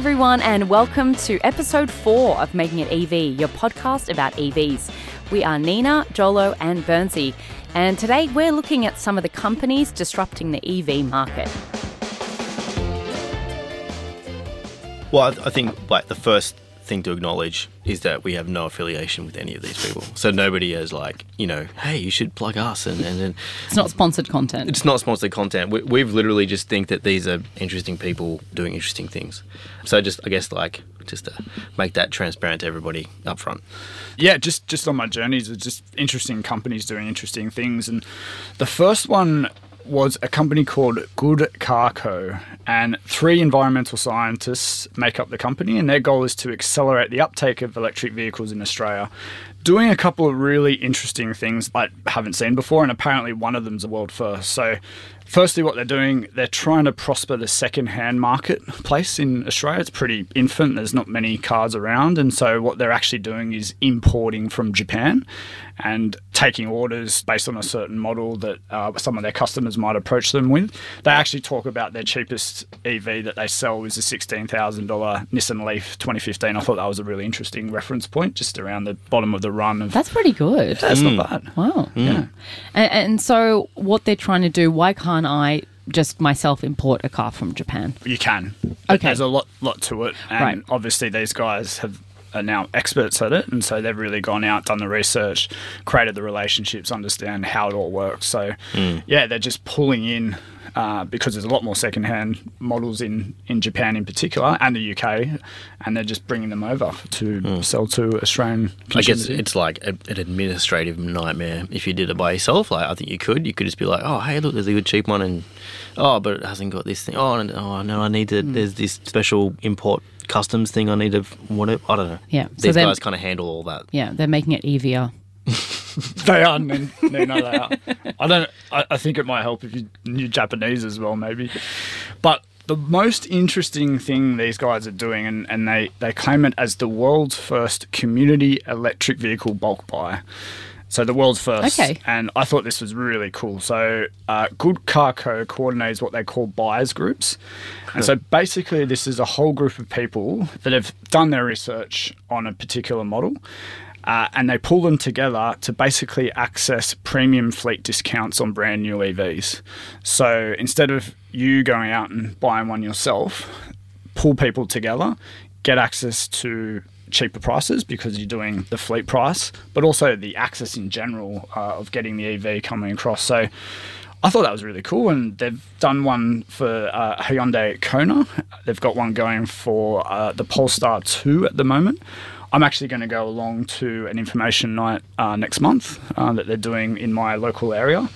everyone, and welcome to episode four of Making It EV, your podcast about EVs. We are Nina, Jolo, and Burnsy, and today we're looking at some of the companies disrupting the EV market. Well, I, I think like the first thing to acknowledge is that we have no affiliation with any of these people. So nobody is like, you know, hey, you should plug us, and and, and It's not sponsored content. it's not sponsored content. We, we've literally just think that these are interesting people doing interesting things. So just I guess like just to make that transparent to everybody up front. yeah, just just on my journeys, it's just interesting companies doing interesting things. And the first one was a company called Good Car Co. And three environmental scientists make up the company, and their goal is to accelerate the uptake of electric vehicles in Australia. Doing a couple of really interesting things I haven't seen before, and apparently one of them's a world first. So, firstly, what they're doing, they're trying to prosper the second-hand marketplace in Australia. It's pretty infant. There's not many cars around, and so what they're actually doing is importing from Japan and taking orders based on a certain model that uh, some of their customers might approach them with. They actually talk about their cheapest EV that they sell is a $16,000 Nissan Leaf 2015. I thought that was a really interesting reference point, just around the bottom of the run of. That's pretty good. That's not bad. Wow. Yeah. And, and so, what they're trying to do, why can't I just myself import a car from Japan? You can. But Okay. There's a lot, lot to it, and Right. obviously these guys have are now experts at it, and so they've really gone out, done the research, created the relationships, understand how it all works. So, hmm. yeah, they're just pulling in. Uh, because there's a lot more second-hand models in, in Japan in particular and the UK, and they're just bringing them over to sell to Australian I guess it's like a, an administrative nightmare if you did it by yourself. Like I think you could. You could just be like, oh, hey, look, there's a good cheap one, and oh, but it hasn't got this thing. Oh, and, oh no, I need to. There's this special import customs thing. I need to. What I don't know. Yeah, so These then- guys kind of handle all that. Yeah, they're making it easier. They are, Nin- they are. I don't. I, I think it might help if you knew Japanese as well, maybe. But the most interesting thing these guys are doing, and, and they, they claim it as the world's first community electric vehicle bulk buy. So the world's first. Okay. And I thought this was really cool. So uh, Good Car Co coordinates what they call buyers groups. And so basically, this is a whole group of people that have done their research on a particular model. Uh, and they pull them together to basically access premium fleet discounts on brand new EVs. So instead of you going out and buying one yourself, pull people together, get access to cheaper prices because you're doing the fleet price, but also the access in general uh, of getting the EV coming across. So I thought that was really cool, and they've done one for uh, Hyundai Kona. They've got one going for uh, the Polestar 2 at the moment. I'm actually going to go along to an information night uh, next month uh, that they're doing in my local area,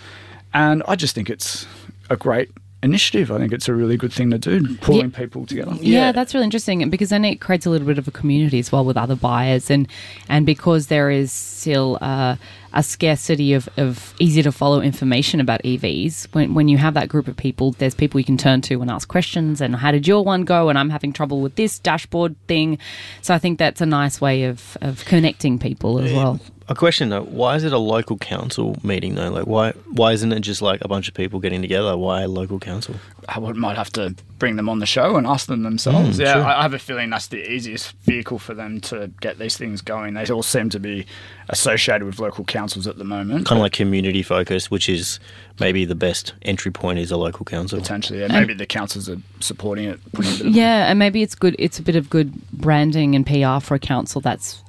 and I just think it's a great initiative. I think it's a really good thing to do, pulling people together. Yeah. that's really interesting because then it creates a little bit of a community as well with other buyers, and and because there is still uh, a scarcity of, of easy to follow information about EVs. When when you have that group of people, there's people you can turn to and ask questions. And how did your one go? And I'm having trouble with this dashboard thing. So I think that's a nice way of of connecting people as well. A question though: Why is it a local council meeting though? Like, why why isn't it just like a bunch of people getting together? Why a local council? I would, might have to bring them on the show and ask them themselves. Mm, yeah, I, I have a feeling that's the easiest vehicle for them to get these things going. They all seem to be associated with local councils at the moment. Kind of like community focused, which is maybe the best entry point is a local council. Potentially, yeah. Maybe the councils are supporting it. Putting a bit of- Yeah, and maybe it's good. It's a bit of good branding and PR for a council that's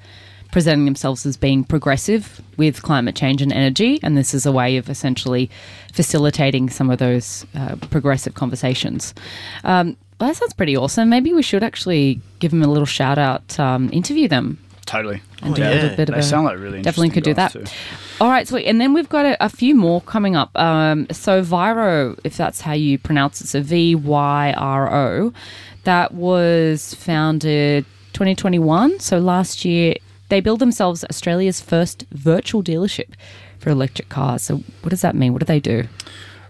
presenting themselves as being progressive with climate change and energy, and this is a way of essentially facilitating some of those uh, progressive conversations. Um, well, that sounds pretty awesome. Maybe we should actually give them a little shout out, um, interview them, Totally. and do yeah. a little bit of They a. sound like really Definitely could do that. guys All right, sweet. And then we've got a, a few more coming up. Um, so Vyro, if that's how you pronounce it, so V Y R O, that was founded 2021. So last year, they build themselves Australia's first virtual dealership for electric cars. So what does that mean? What do they do?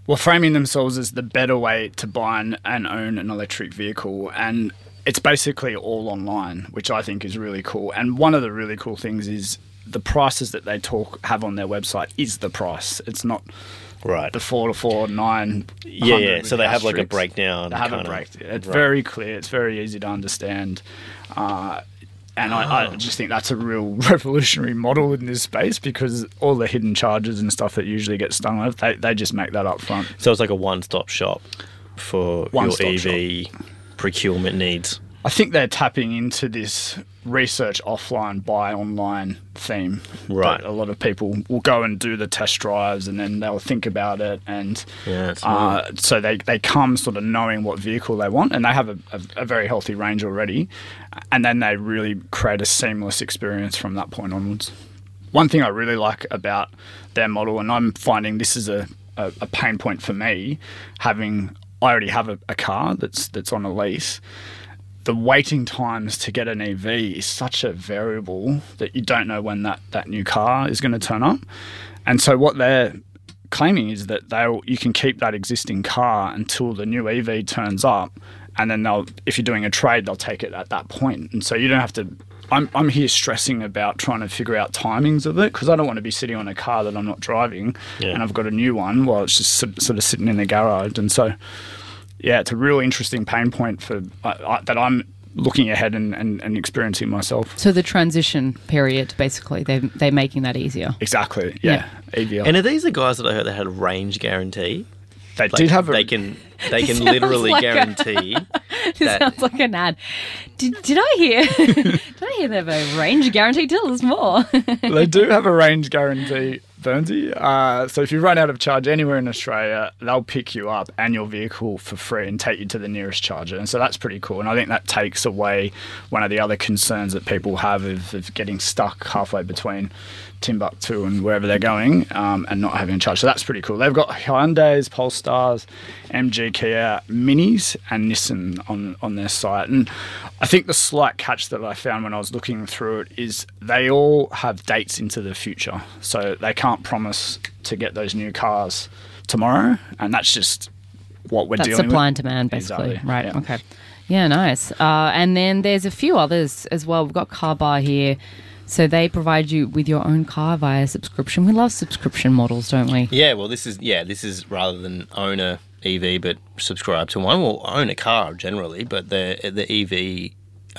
well, framing themselves as the better way to buy and, and own an electric vehicle. And it's basically all online, which I think is really cool. And one of the really cool things is the prices that they talk have on their website is the price. It's not Right. the four to four nine. Yeah, yeah. So they have, like, a breakdown They have a kinda- break. It's right. very clear. It's very easy to understand. Uh, and I, Oh. I just think that's a real revolutionary model in this space because all the hidden charges and stuff that usually get stung on, they, they just make that up front. So it's like a one-stop shop for One-stop your EV procurement needs. I think they're tapping into this research offline, buy online theme. Right. A lot of people will go and do the test drives and then they'll think about it. And Yeah, uh, so they, they come sort of knowing what vehicle they want and they have a, a, a very healthy range already. And then they really create a seamless experience from that point onwards. One thing I really like about their model, and I'm finding this is a, a, a pain point for me, having I already have a, a car that's that's on a lease the waiting times to get an EV is such a variable that you don't know when that, that new car is going to turn up. And so what they're claiming is that they'll you can keep that existing car until the new EV turns up and then they'll if you're doing a trade they'll take it at that point. And so you don't have to I'm, I'm here stressing about trying to figure out timings of it because I don't want to be sitting on a car that I'm not driving Yeah. and I've got a new one while it's just sort sort of sitting in the garage. And so yeah, it's a real interesting pain point for I I, that I'm looking ahead and, and, and experiencing myself. So the transition period, basically, they they're making that easier. Exactly. Yeah. EVL. And are these the guys that I heard that had a range guarantee? they Like, did have a. they can they can literally like a- guarantee It that sounds like an ad. Did, did I hear? did I hear they have a range guarantee? Tell us more. they do have a range guarantee, Burnsy. Uh, so if you run out of charge anywhere in Australia, they'll pick you up and your vehicle for free and take you to the nearest charger. And so that's pretty cool. And I think that takes away one of the other concerns that people have of, of getting stuck halfway between Timbuktu and wherever they're going um, and not having a charge. So that's pretty cool. They've got Hyundai's, Polestars, MG Kia Minis, and Nissan on, on their site. And I think the slight catch that I found when I was looking through it is they all have dates into the future. So they can't promise to get those new cars tomorrow. And that's just what we're That's dealing supply with. and demand, basically. Exactly, Right. yeah. Okay. Yeah, nice. Uh, and then there's a few others as well. We've got Carbar here. So they provide you with your own car via subscription. We love subscription models, don't we? Yeah, well, this is yeah, this is rather than own a EV but subscribe to one. Well, own a car generally, but the the EV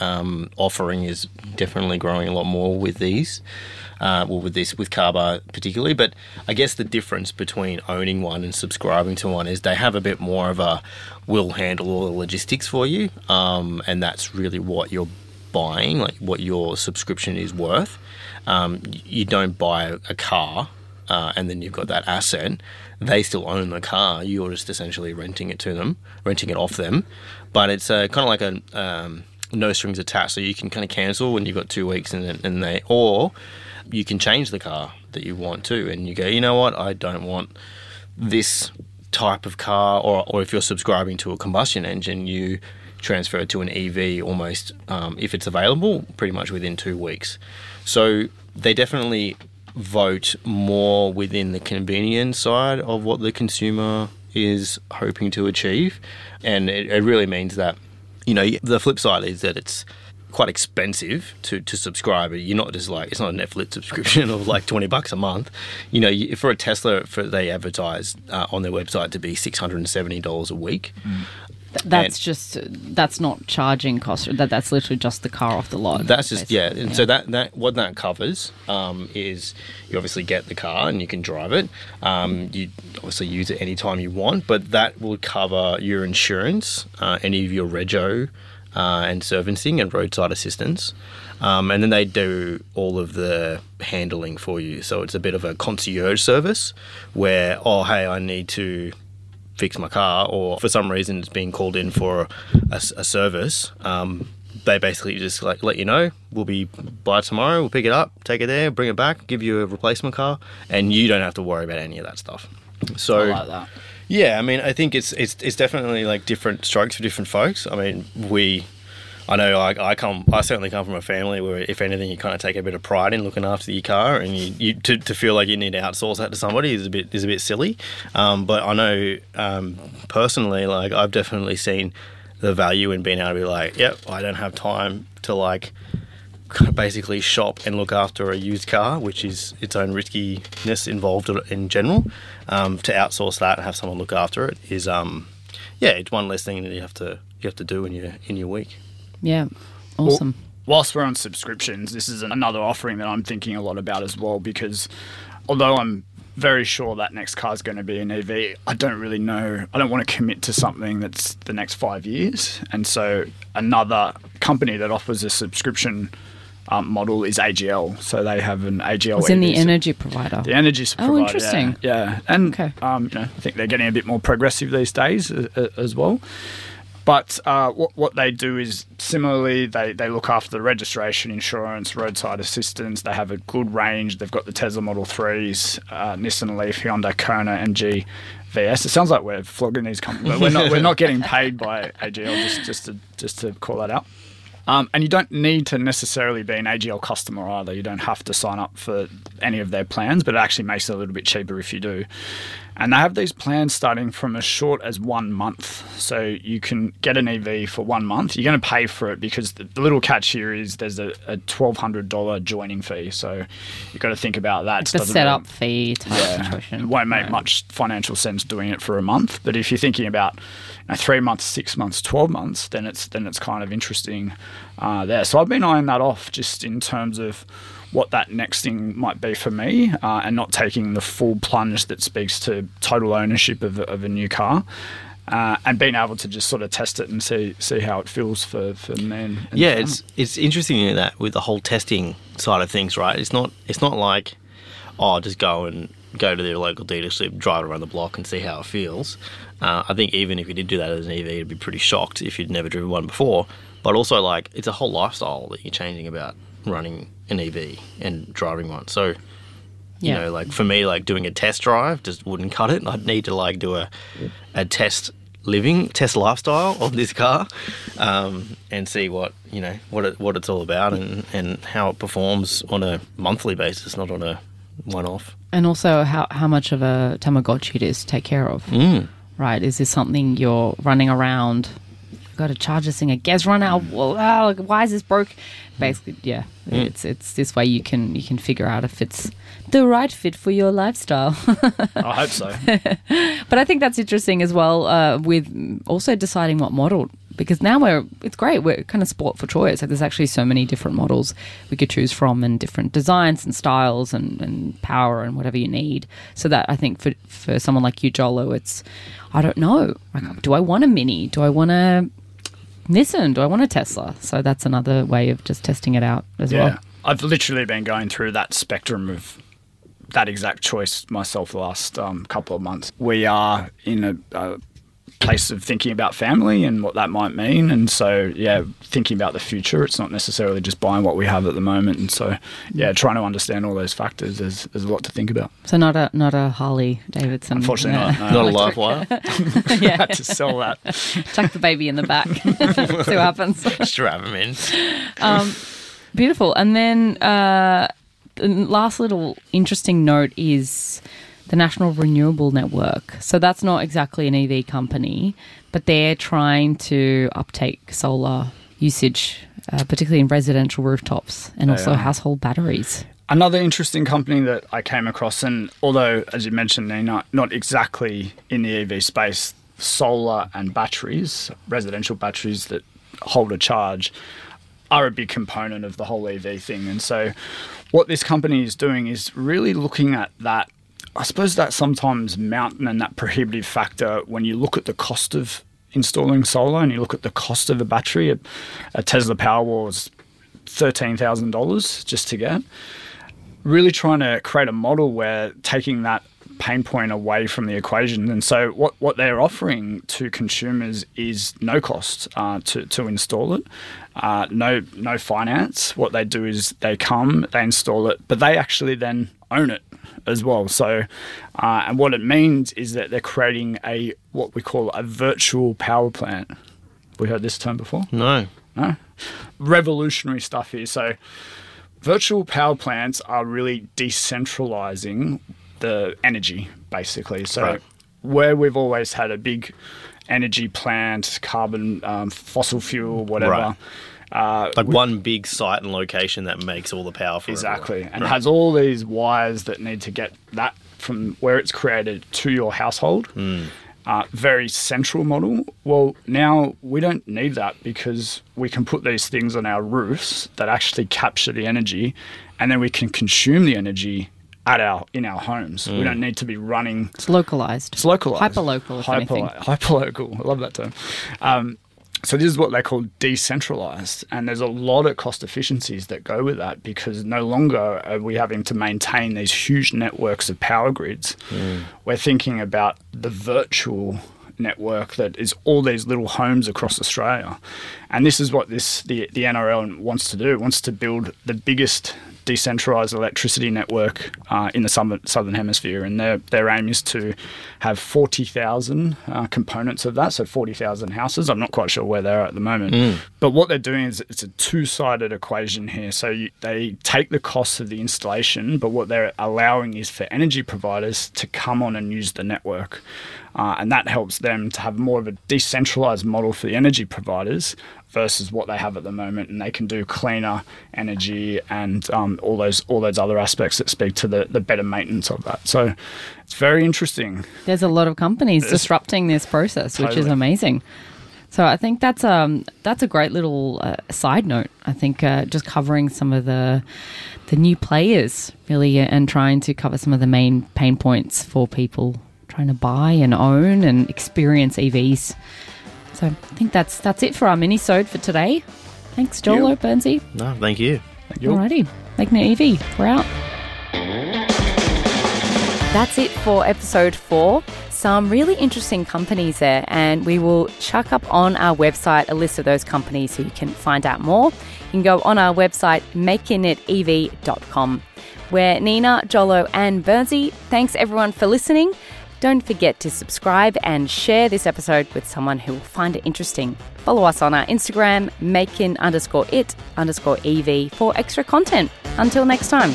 um, offering is definitely growing a lot more with these. Uh, well, with this, with Carbar particularly, but I guess the difference between owning one and subscribing to one is they have a bit more of a will handle all the logistics for you, um, and that's really what you're buying, like what your subscription is worth. Um, you don't buy a car uh, and then you've got that asset. They still own the car. You're just essentially renting it to them, renting it off them. But it's uh, kind of like a um, no strings attached. So you can kind of cancel when you've got two weeks and, and they, or you can change the car that you want to. And you go, you know what? I don't want this type of car, or, or if you're subscribing to a combustion engine, you transfer to an EV almost, um, if it's available, pretty much within two weeks. So they definitely vote more within the convenience side of what the consumer is hoping to achieve. And it, it really means that, you know, the flip side is that it's quite expensive to, to subscribe. You're not just like it's not a Netflix subscription of like twenty bucks a month. You know, for a Tesla, for they advertise uh, on their website to be six hundred and seventy dollars a week. Th- That's And- just that's not charging cost. That that's literally just the car off the lot. That's just yeah. And so that that what that covers um, is you obviously get the car and you can drive it. Um, you obviously use it anytime you want, but that will cover your insurance, uh, any of your rego. Uh, and servicing and roadside assistance, um, and then they do all of the handling for you. So it's a bit of a concierge service, where oh hey, I need to fix my car or for some reason it's being called in for a service um, they basically just like let you know we'll be by tomorrow we'll pick it up take it there bring it back give you a replacement car and you don't have to worry about any of that stuff so I like that. yeah, I mean, I think it's it's it's definitely like different strokes for different folks. I mean, we, I know, I, I come, I certainly come from a family where, if anything, you kind of take a bit of pride in looking after your car, and you, you to, to feel like you need to outsource that to somebody is a bit is a bit silly. Um, but I know um, personally, like I've definitely seen the value in being able to be like, yep, I don't have time to like basically shop and look after a used car, which is its own riskiness involved in general. Um, to outsource that and have someone look after it is, um, yeah, it's one less thing that you have to you have to do in your in your week. Yeah, awesome. Well, whilst we're on subscriptions, this is another offering that I'm thinking a lot about as well because although I'm very sure that next car is going to be an EV. I don't really know. I don't want to commit to something that's the next five years. And so another company that offers a subscription um, model is AGL. So they have an AGL. It's in the energy provider. The energy provider. oh, interesting. Yeah, yeah. and Okay. um, you know, I think they're getting a bit more progressive these days uh, uh, as well. But uh, what, what they do is similarly, they, they look after the registration, insurance, roadside assistance. They have a good range. They've got the Tesla Model 3s, uh, Nissan Leaf, Hyundai Kona, MG ZS. It sounds like we're flogging these companies, but we're not, we're not getting paid by AGL, just, just, to, just to call that out. Um, and you don't need to necessarily be an AGL customer either. You don't have to sign up for any of their plans, but it actually makes it a little bit cheaper if you do. And they have these plans starting from as short as one month. So you can get an EV for one month. You're going to pay for it because the, little catch here is there's a, a $1,200 joining fee. So you've got to think about that. It's the setup really- fee type yeah, situation. it won't make Right. much financial sense doing it for a month. But if you're thinking about you know, three months, six months, twelve months, then it's then it's kind of interesting uh, there. So I've been eyeing that off just in terms of what that next thing might be for me, uh, and not taking the full plunge that speaks to total ownership of, a- of a new car. Uh, and being able to just sort of test it and see see how it feels for, for me and, and Yeah, it's it's interesting in that with the whole testing side of things, right? It's not it's not like oh, just go and go to the local dealership, drive around the block, and see how it feels. Uh, I think even if you did do that as an EV, you'd be pretty shocked if you'd never driven one before. But also, like, it's a whole lifestyle that you're changing about running an EV and driving one. So, you Yeah. know, like for me, like doing a test drive just wouldn't cut it. I'd need to like do a a test living, test lifestyle of this car, um, and see what you know what it, what it's all about and and how it performs on a monthly basis, not on a one off. And also how, how much of a Tamagotchi it is to take care of. Mm. Right? Is this something you're running around? Got to charge this thing. A gas run out. Well, ah, why is this broke? Basically, yeah. It's it's this way you can you can figure out if it's the right fit for your lifestyle. I hope so. But I think that's interesting as well uh, with also deciding what model because now we're it's great we're kind of sport for choice like there's actually so many different models we could choose from and different designs and styles and, and power and whatever you need so that I think for for someone like you Jolo it's I don't know like do I want a mini do I want a Nissan. Do I want a Tesla? So that's another way of just testing it out as Yeah, well. I've literally been going through that spectrum of that exact choice myself the last um, couple of months. We are in a, a place of thinking about family and what that might mean, and so yeah, thinking about the future. It's not necessarily just buying what we have at the moment, and so yeah, trying to understand all those factors. There's, there's a lot to think about. so not a not a Harley Davidson Unfortunately, uh, not. No, Not a live wire. yeah had to sell that. chuck the baby in the back see what happens Strap 'em in. Beautiful. And then uh, the last little interesting note is the National Renewable Network. So that's not exactly an EV company, but they're trying to uptake solar usage, uh, particularly in residential rooftops and also are. household batteries. Another interesting company that I came across, and although, as you mentioned, they're not, not exactly in the EV space, solar and batteries, residential batteries that hold a charge, are a big component of the whole EV thing. And so, what this company is doing is really looking at that. I suppose that sometimes mountain and that prohibitive factor when you look at the cost of installing solar and you look at the cost of a battery. A, a Tesla Powerwall is thirteen thousand dollars just to get really trying to create a model where taking that pain point away from the equation. And so what, what they're offering to consumers is no cost uh, to, to install it, uh, no no finance. What they do is they come, they install it, but they actually then own it as well. So, uh, and what it means is that they're creating a what we call a virtual power plant. We heard this term before No. No. Revolutionary stuff here. So, virtual power plants are really decentralizing the energy, basically. So, Right. where we've always had a big energy plant, carbon, um, fossil fuel, whatever. Right. Uh, Like one big site and location that makes all the power for Exactly, everyone. and it has all these wires that need to get that from where it's created to your household. Uh, very central model. Well, now we don't need that because we can put these things on our roofs that actually capture the energy, and then we can consume the energy at our in our homes. We don't need to be running It's localized. it's localized. Hyper-local, if anything. Hyper-local. I love that term. Um, so this is what they call decentralized, and there's a lot of cost efficiencies that go with that because no longer are we having to maintain these huge networks of power grids. Hmm. We're thinking about the virtual network that is all these little homes across Australia, and this is what this the the NRL wants to do. It wants to build the biggest decentralized electricity network uh, in the southern, southern hemisphere, and their their aim is to have forty thousand uh, components of that, so forty thousand houses. I'm not quite sure where they're at the moment, but what they're doing is it's a two sided equation here. So you, they take the cost of the installation, but what they're allowing is for energy providers to come on and use the network. Uh, and that helps them to have more of a decentralized model for the energy providers versus what they have at the moment, and they can do cleaner energy and um, all those all those other aspects that speak to the, the better maintenance of that. So it's very interesting. There's a lot of companies disrupting this process, which is amazing. So I think that's um that's a great little uh, side note. I think uh, just covering some of the the new players really, and trying to cover some of the main pain points for people trying to buy and own and experience EVs. So I think that's that's it for our mini sode for today. Thanks, Joel you. Burnsy. No, thank you. you. Alrighty, making it EV. We're out. That's it for episode four. Some really interesting companies there, and we will chuck up on our website a list of those companies so you can find out more. You can go on our website, makinitev.com. We're Nina, Jolo, and Burnsy. Thanks everyone for listening. Don't forget to subscribe and share this episode with someone who will find it interesting. Follow us on our Instagram, making underscore it underscore EV for extra content. Until next time.